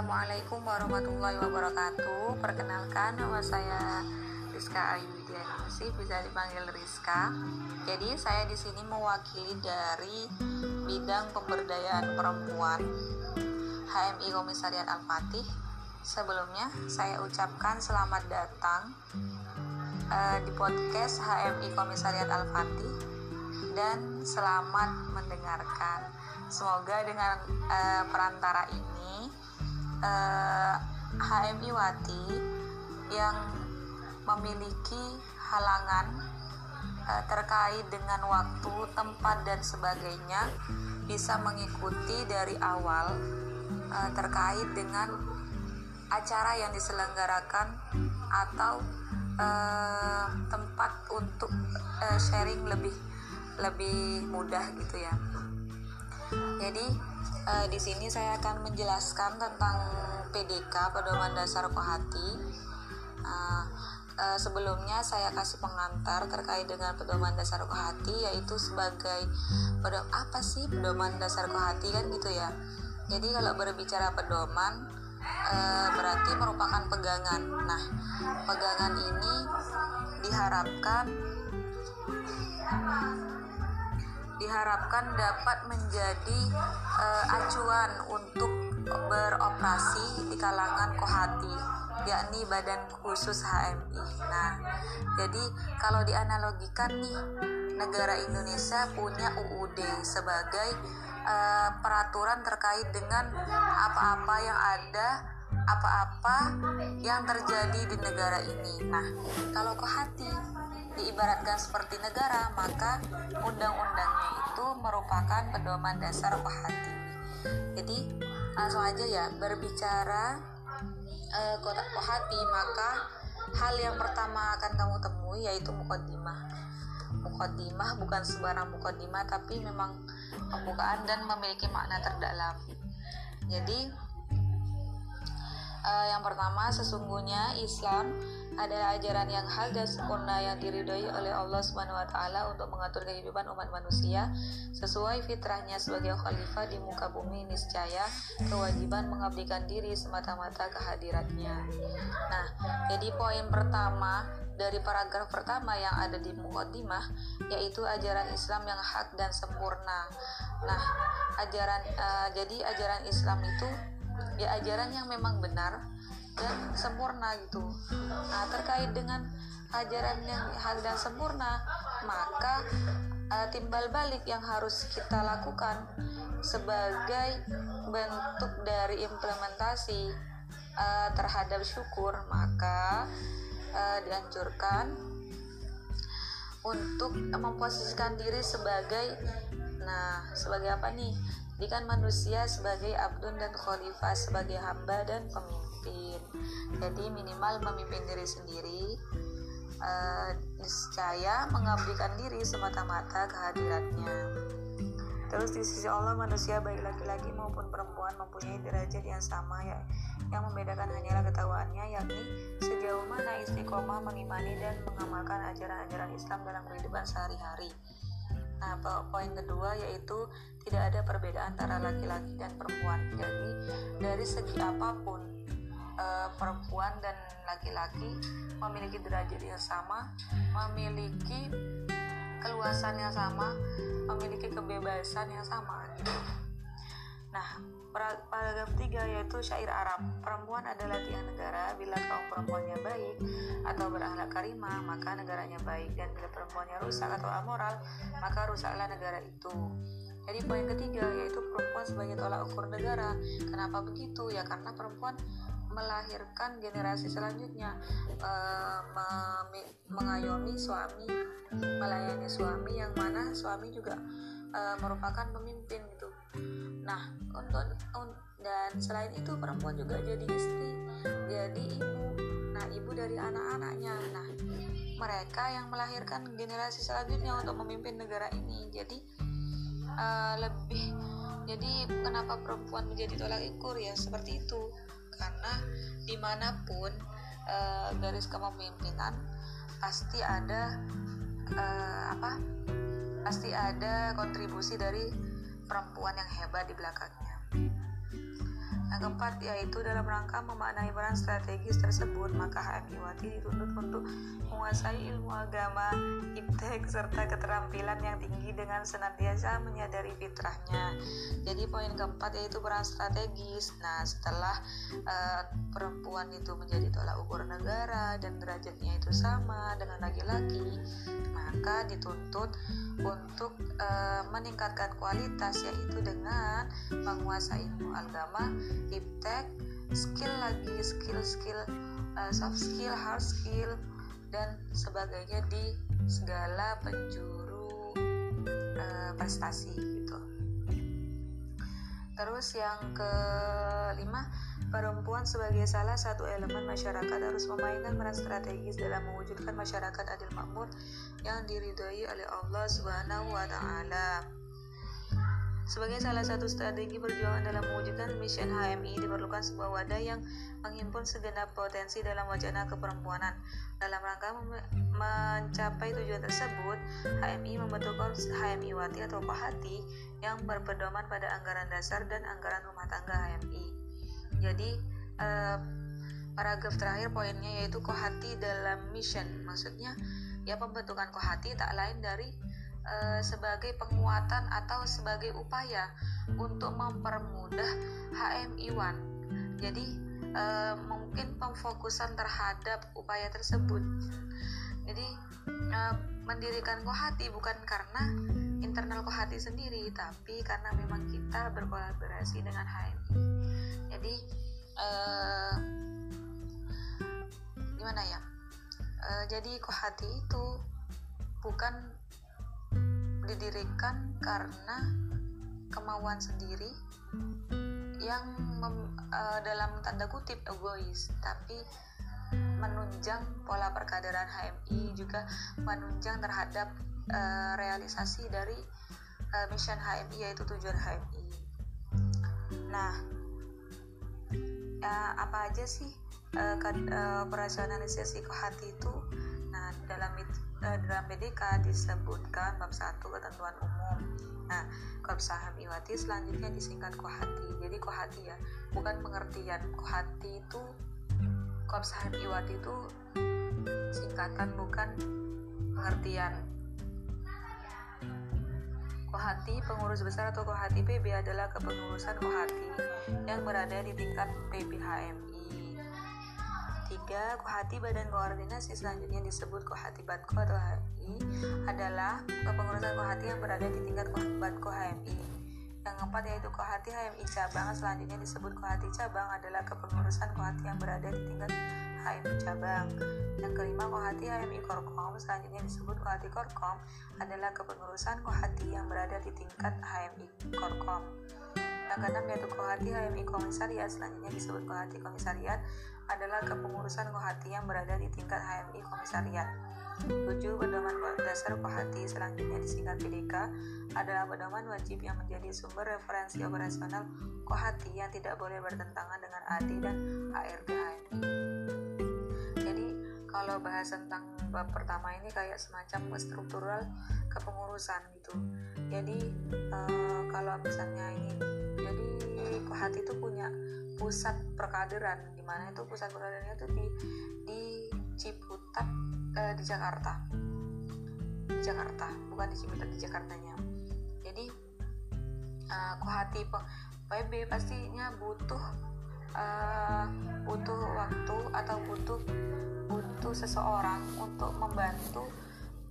Assalamualaikum warahmatullahi wabarakatuh. Perkenalkan nama saya Rizka Ayu Widianingsih, bisa dipanggil Rizka. Jadi saya di sini mewakili dari bidang pemberdayaan perempuan HMI Komisariat Al-Fatih. Sebelumnya saya ucapkan selamat datang uh, di podcast HMI Komisariat Al-Fatih dan selamat mendengarkan. Semoga dengan uh, perantara ini eh, HMI Wati yang memiliki halangan uh, terkait dengan waktu, tempat dan sebagainya bisa mengikuti dari awal uh, terkait dengan acara yang diselenggarakan atau uh, tempat untuk uh, sharing lebih lebih mudah gitu ya. Jadi uh, di sini saya akan menjelaskan tentang PDK pedoman dasar kohati. Uh, uh, sebelumnya saya kasih pengantar terkait dengan pedoman dasar kohati yaitu sebagai pedom apa sih pedoman dasar kohati kan gitu ya. Jadi kalau berbicara pedoman uh, berarti merupakan pegangan. Nah, pegangan ini diharapkan diharapkan dapat menjadi uh, acuan untuk beroperasi di kalangan kohati yakni badan khusus HMI. Nah, jadi kalau dianalogikan nih negara Indonesia punya UUD sebagai uh, peraturan terkait dengan apa-apa yang ada apa-apa yang terjadi di negara ini. Nah, kalau kohati diibaratkan seperti negara, maka undang-undangnya itu merupakan pedoman dasar kohati. Jadi langsung aja ya berbicara uh, kota kohati, maka hal yang pertama akan kamu temui yaitu mukodimah. Mukodimah bukan sembarang mukodimah tapi memang pembukaan dan memiliki makna terdalam. Jadi uh, yang pertama sesungguhnya Islam adalah ajaran yang dan sempurna yang diridhoi oleh Allah Subhanahu wa taala untuk mengatur kehidupan umat manusia sesuai fitrahnya sebagai khalifah di muka bumi niscaya kewajiban mengabdikan diri semata-mata kehadiratnya. Nah, jadi poin pertama dari paragraf pertama yang ada di mukaddimah yaitu ajaran Islam yang hak dan sempurna. Nah, ajaran uh, jadi ajaran Islam itu ya ajaran yang memang benar dan sempurna gitu. Nah terkait dengan ajaran yang hal dan sempurna maka uh, timbal balik yang harus kita lakukan sebagai bentuk dari implementasi uh, terhadap syukur maka uh, dianjurkan untuk memposisikan diri sebagai nah sebagai apa nih? Dikan manusia sebagai abdun dan khalifah sebagai hamba dan pemimpin jadi minimal memimpin diri sendiri uh, niscaya mengabdikan diri semata-mata kehadiratnya terus di sisi Allah manusia baik laki-laki maupun perempuan mempunyai derajat yang sama ya yang membedakan hanyalah ketahuannya yakni sejauh mana istiqomah mengimani dan mengamalkan ajaran-ajaran Islam dalam kehidupan sehari-hari. Nah, poin kedua yaitu tidak ada perbedaan antara laki-laki dan perempuan. Jadi, dari segi apa pun uh, perempuan dan laki-laki memiliki derajat yang sama, memiliki keluasan yang sama, memiliki kebebasan yang sama gitu. Nah, paragraf 3 yaitu syair Arab. Perempuan adalah tiang negara bila kaum perempuannya baik atau berakhlak karimah, maka negaranya baik dan bila perempuannya rusak atau amoral, maka rusaklah negara itu. Jadi poin ketiga yaitu perempuan sebagai tolak ukur negara. Kenapa begitu? Ya karena perempuan melahirkan generasi selanjutnya e, mengayomi suami melayani suami yang mana suami juga e, merupakan pemimpin gitu. Nah untuk dan selain itu perempuan juga jadi istri jadi ibu. Nah ibu dari anak-anaknya. Nah mereka yang melahirkan generasi selanjutnya untuk memimpin negara ini. Jadi e, lebih jadi kenapa perempuan menjadi tolak ukur? Ya seperti itu karena di mana pun uh, garis kepemimpinan pasti ada uh, apa pasti ada kontribusi dari perempuan yang hebat di belakangnya Yang keempat yaitu dalam rangka memaknai peran strategis tersebut, maka Wati dituntut untuk menguasai ilmu agama, iptek serta keterampilan yang tinggi dengan senantiasa menyadari fitrahnya. Jadi poin keempat yaitu peran strategis. Nah, setelah uh, perempuan itu menjadi tolak ukur negara dan derajatnya itu sama dengan laki-laki, maka dituntut untuk uh, meningkatkan kualitas yaitu dengan menguasai ilmu agama iptek skill lagi skill-skill uh, soft skill hard skill dan sebagainya di segala penjuru uh, prestasi gitu terus yang kelima perempuan sebagai salah satu elemen masyarakat harus memainkan peran strategis dalam mewujudkan masyarakat adil makmur yang diridhoi oleh Allah Subhanahu wa taala. Sebagai salah satu strategi perjuangan dalam mewujudkan misi HMI diperlukan sebuah wadah yang menghimpun segenap potensi dalam wacana keperempuanan. Dalam rangka mencapai tujuan tersebut, HMI membentuk Korps HMI Wati atau Kohati yang berpedoman pada anggaran dasar dan anggaran rumah tangga HMI. Jadi, eh, paragraf terakhir poinnya yaitu Kohati dalam mission. Maksudnya, ya pembentukan Kohati tak lain dari Eh, sebagai penguatan atau sebagai upaya untuk mempermudah HMI One. Jadi e, mungkin pemfokusan terhadap upaya tersebut. Jadi e, mendirikan Kohati bukan karena internal Kohati sendiri, tapi karena memang kita berkolaborasi dengan HMI. Jadi e, gimana ya? Jadi Kohati itu bukan didirikan karena kemauan sendiri yang mem, uh, dalam tanda kutip egois tapi menunjang pola perkaderan HMI juga menunjang terhadap uh, realisasi dari uh, mission HMI yaitu tujuan HMI. Nah, uh, apa aja sih uh, operasionalisasi hati itu? Nah, dalam itu dalam PDK disebutkan bab 1 ketentuan umum. Nah, Korps Saham Iwati selanjutnya disingkat Kohati. Jadi Kohati ya, bukan pengertian. Kohati itu Korps Saham Iwati itu singkatan bukan pengertian. Kohati pengurus besar atau Kohati PB adalah kepengurusan Kohati yang berada di tingkat PBHMI 3. Kohati Badan Koordinasi selanjutnya disebut Kohati Batko atau HMI adalah kepengurusan Kohati yang berada di tingkat Batko HMI. Yang keempat yaitu Kohati HMI cabang selanjutnya disebut Kohati cabang adalah kepengurusan Kohati yang berada di tingkat HMI cabang. Yang kelima Kohati HMI Korkom selanjutnya disebut Kohati Korkom adalah kepengurusan Kohati yang berada di tingkat HMI Korkom. Keenam yaitu Kohati HMI Komisariat selanjutnya disebut Kohati Komisariat adalah kepengurusan Kohati yang berada di tingkat HMI Komisariat. 7. Pedoman dasar Kohati selanjutnya disingkat PDK adalah pedoman wajib yang menjadi sumber referensi operasional Kohati yang tidak boleh bertentangan dengan AD dan ART HMI. Jadi kalau bahas tentang bab pertama ini kayak semacam struktural kepengurusan gitu. Jadi uh, kalau misalnya ini jadi Kohati itu punya pusat perkaderan di mana itu pusat perkaderannya itu di di Ciputat eh, di Jakarta. Di Jakarta bukan di Ciputat di Jakartanya. Jadi uh, Kohati PB pastinya butuh uh, butuh waktu atau butuh butuh seseorang untuk membantu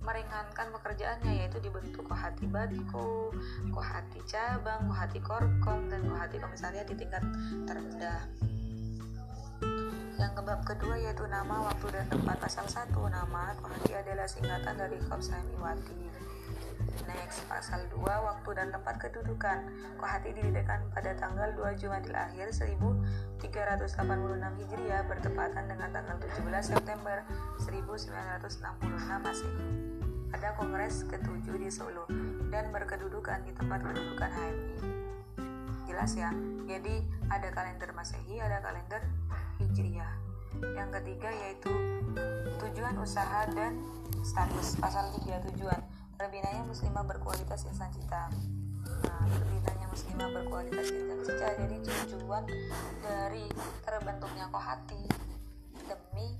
meringankan pekerjaannya yaitu dibentuk kohati batku, kohati cabang, kohati korkom, dan kohati komisariat di tingkat terendah. Yang kebab kedua yaitu nama, waktu, dan tempat. Pasal 1 Nama kohati adalah singkatan dari Korps Hamiwati Next, pasal 2 Waktu dan tempat kedudukan. Kohati didirikan pada tanggal 2 Jumadil akhir 1386 Hijriah bertepatan dengan tanggal 17 September 1966 Masehi pada Kongres ke-7 di Solo dan berkedudukan di tempat kedudukan HMI. Jelas ya? Jadi ada kalender Masehi, ada kalender Hijriah. Yang ketiga yaitu tujuan usaha dan status pasal 3 tujuan terbinanya muslimah berkualitas insan cita nah, terbitanya muslimah berkualitas Indonesia jadi tujuan dari terbentuknya kohati demi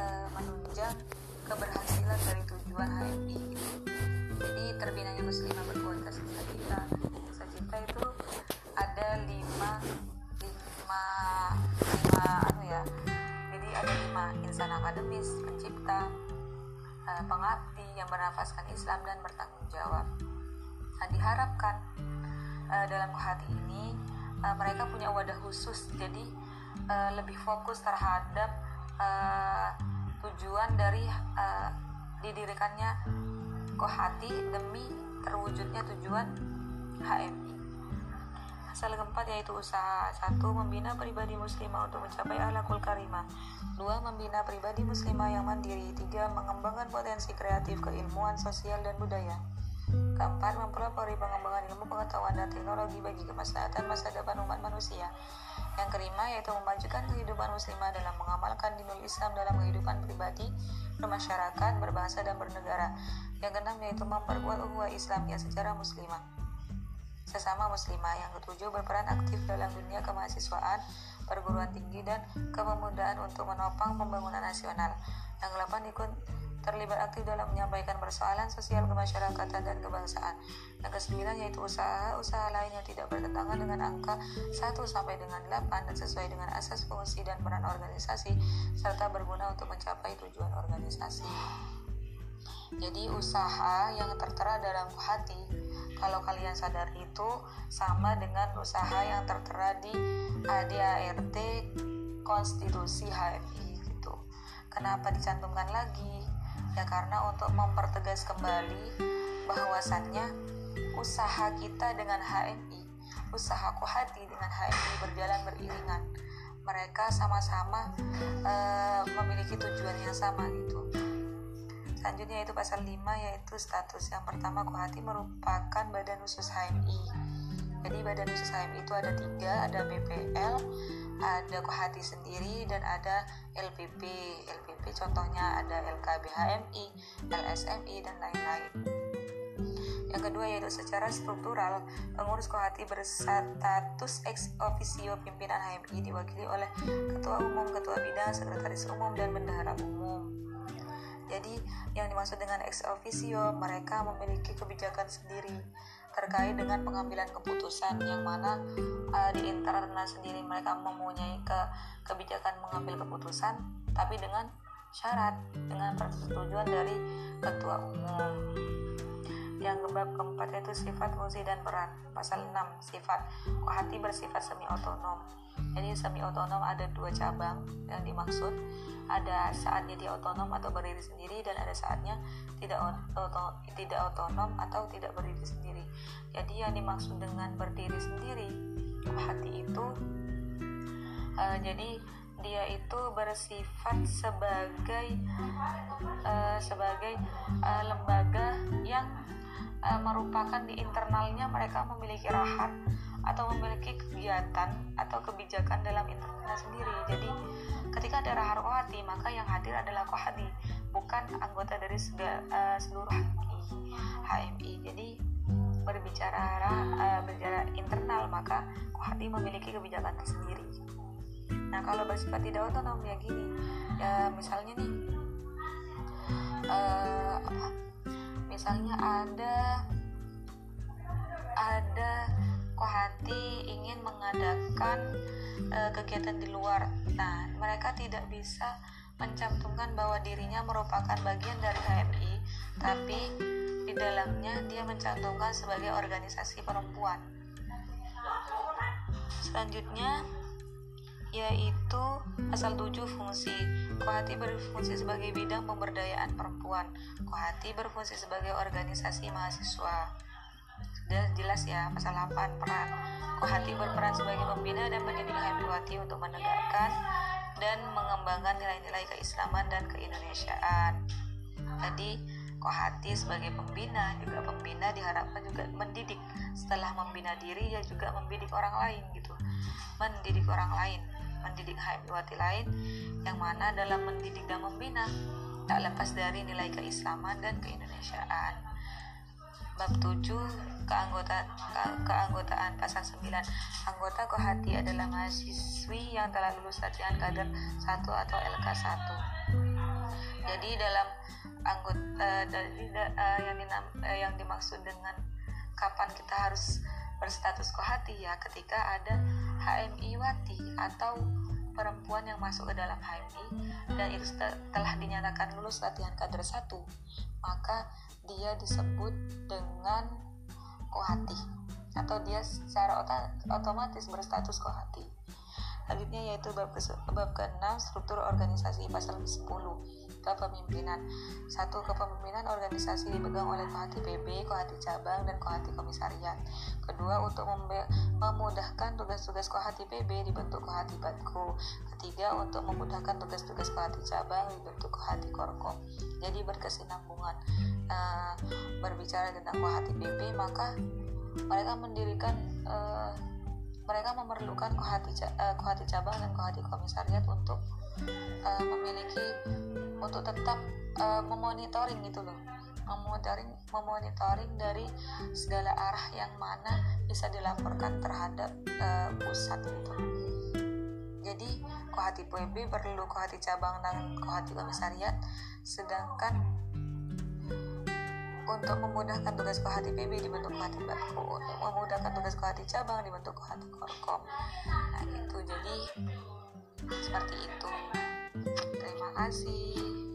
uh, menunjang keberhasilan dari tujuan HMI jadi terbinanya muslimah berkualitas kita Cita itu ada lima lima lima anu ya. Jadi ada lima. Insan akademis pencipta uh, pengabdi yang bernafaskan Islam dan bertanggung jawab. Nah diharapkan uh, dalam hati ini uh, mereka punya wadah khusus. Jadi lebih fokus terhadap tujuan dari uh, didirikannya kohati demi terwujudnya tujuan HMI. Asal keempat yaitu usaha. Satu membina pribadi muslimah untuk mencapai alakul karimah. Dua membina pribadi muslimah yang mandiri. Tiga mengembangkan potensi kreatif keilmuan sosial dan budaya keempat mempelopori pengembangan ilmu pengetahuan dan teknologi bagi kemaslahatan masa depan umat manusia yang kelima yaitu memajukan kehidupan muslimah dalam mengamalkan dinul Islam dalam kehidupan pribadi, bermasyarakat, berbahasa dan bernegara. Yang keenam yaitu memperkuat ukhuwah Islam yang secara muslimah. Sesama muslimah yang ketujuh berperan aktif dalam dunia kemahasiswaan, perguruan tinggi dan kepemudaan untuk menopang pembangunan nasional. Yang delapan ikut terlibat aktif dalam menyampaikan persoalan sosial kemasyarakatan dan kebangsaan. Yang kesembilan yaitu usaha-usaha lain yang tidak bertentangan dengan angka 1 sampai dengan 8 dan sesuai dengan asas fungsi dan peran organisasi serta berguna untuk mencapai tujuan organisasi. Jadi usaha yang tertera dalam hati kalau kalian sadar itu sama dengan usaha yang tertera di ADART konstitusi HMI gitu. Kenapa dicantumkan lagi? Ya karena untuk mempertegas kembali bahwasannya usaha kita dengan HMI usaha hati dengan HMI berjalan beriringan. Mereka sama-sama uh, memiliki tujuan yang sama gitu. Selanjutnya itu pasal 5 yaitu status yang pertama Kohati merupakan badan khusus HMI jadi badan khusus HMI itu ada tiga ada BPL ada Kohati sendiri dan ada LPP. LPP contohnya ada LKBHMI, LSMI dan lain-lain. Yang kedua yaitu secara struktural, pengurus Kohati berstatus ex officio pimpinan HMI diwakili oleh Ketua Umum, Ketua Bidang, Sekretaris Umum, dan Bendahara Umum. Jadi, yang dimaksud dengan ex officio, mereka memiliki kebijakan sendiri terkait dengan pengambilan keputusan yang mana uh, di internal sendiri mereka mempunyai ke kebijakan mengambil keputusan tapi dengan syarat dengan persetujuan dari ketua umum. Yang bab keempat yaitu sifat fungsi dan peran. Pasal 6 sifat hati bersifat semi otonom jadi semi otonom ada dua cabang yang dimaksud ada saatnya dia otonom atau berdiri sendiri dan ada saatnya tidak otonom, tidak otonom atau tidak berdiri sendiri. Jadi yang dimaksud dengan berdiri sendiri hati itu uh, jadi dia itu bersifat sebagai uh, sebagai uh, lembaga yang uh, merupakan di internalnya mereka memiliki rahat atau memiliki kegiatan atau kebijakan dalam internalnya sendiri. Jadi kohati maka yang hadir adalah kohati bukan anggota dari sega, uh, seluruh HMI. HMI. Jadi berbicara uh, berbicara internal maka kohati memiliki kebijakan tersendiri. Nah kalau bersifat tidak otonom ya gini ya misalnya nih uh, apa misalnya ada ada kohati ingin mengadakan uh, kegiatan di luar. Nah, mereka tidak bisa mencantumkan bahwa dirinya merupakan bagian dari HMI, tapi di dalamnya dia mencantumkan sebagai organisasi perempuan. Selanjutnya yaitu pasal 7 fungsi. Kohati berfungsi sebagai bidang pemberdayaan perempuan. Kohati berfungsi sebagai organisasi mahasiswa sudah jelas ya pasal 8 peran Kohati berperan sebagai pembina dan pendidik Hamiwati untuk menegakkan dan mengembangkan nilai-nilai keislaman dan keindonesiaan. Tadi Kohati sebagai pembina juga pembina diharapkan juga mendidik. Setelah membina diri ya juga mendidik orang lain gitu. Mendidik orang lain mendidik Hamiwati lain yang mana dalam mendidik dan membina tak lepas dari nilai keislaman dan keindonesiaan bab 7 keanggotaan ke, keanggotaan pasal 9 anggota Kohati adalah mahasiswi yang telah lulus latihan kader 1 atau LK1 jadi dalam anggota uh, dari uh, yang dinam, uh, yang dimaksud dengan kapan kita harus berstatus kohati ya ketika ada HMI wati atau perempuan yang masuk ke dalam HMI dan itu telah dinyatakan lulus latihan kader 1 maka dia disebut dengan kohati atau dia secara otomatis berstatus kohati. Selanjutnya yaitu bab bab ke-6 struktur organisasi pasal 10 kepemimpinan. Satu, kepemimpinan organisasi dipegang oleh Kohati PB, Kohati cabang, dan Kohati komisariat. Kedua, untuk memudahkan tugas-tugas Kohati PB dibentuk Kohati Batku. Ketiga, untuk memudahkan tugas-tugas Kohati cabang dibentuk Kohati Korkom. Jadi berkesinambungan. Uh, berbicara tentang Kohati PB, maka mereka mendirikan uh, mereka memerlukan kohati, uh, kohati cabang dan kohati komisariat untuk uh, memiliki untuk tetap uh, memonitoring gitu loh. Memonitoring memonitoring dari segala arah yang mana bisa dilaporkan terhadap uh, pusat gitu. Jadi kohati PB perlu kohati cabang dan kohati komisariat. Sedangkan untuk memudahkan tugas kohati PB dibentuk kohati batku untuk memudahkan tugas kohati cabang dibentuk kohati korkom. Nah gitu jadi seperti itu. Terima kasih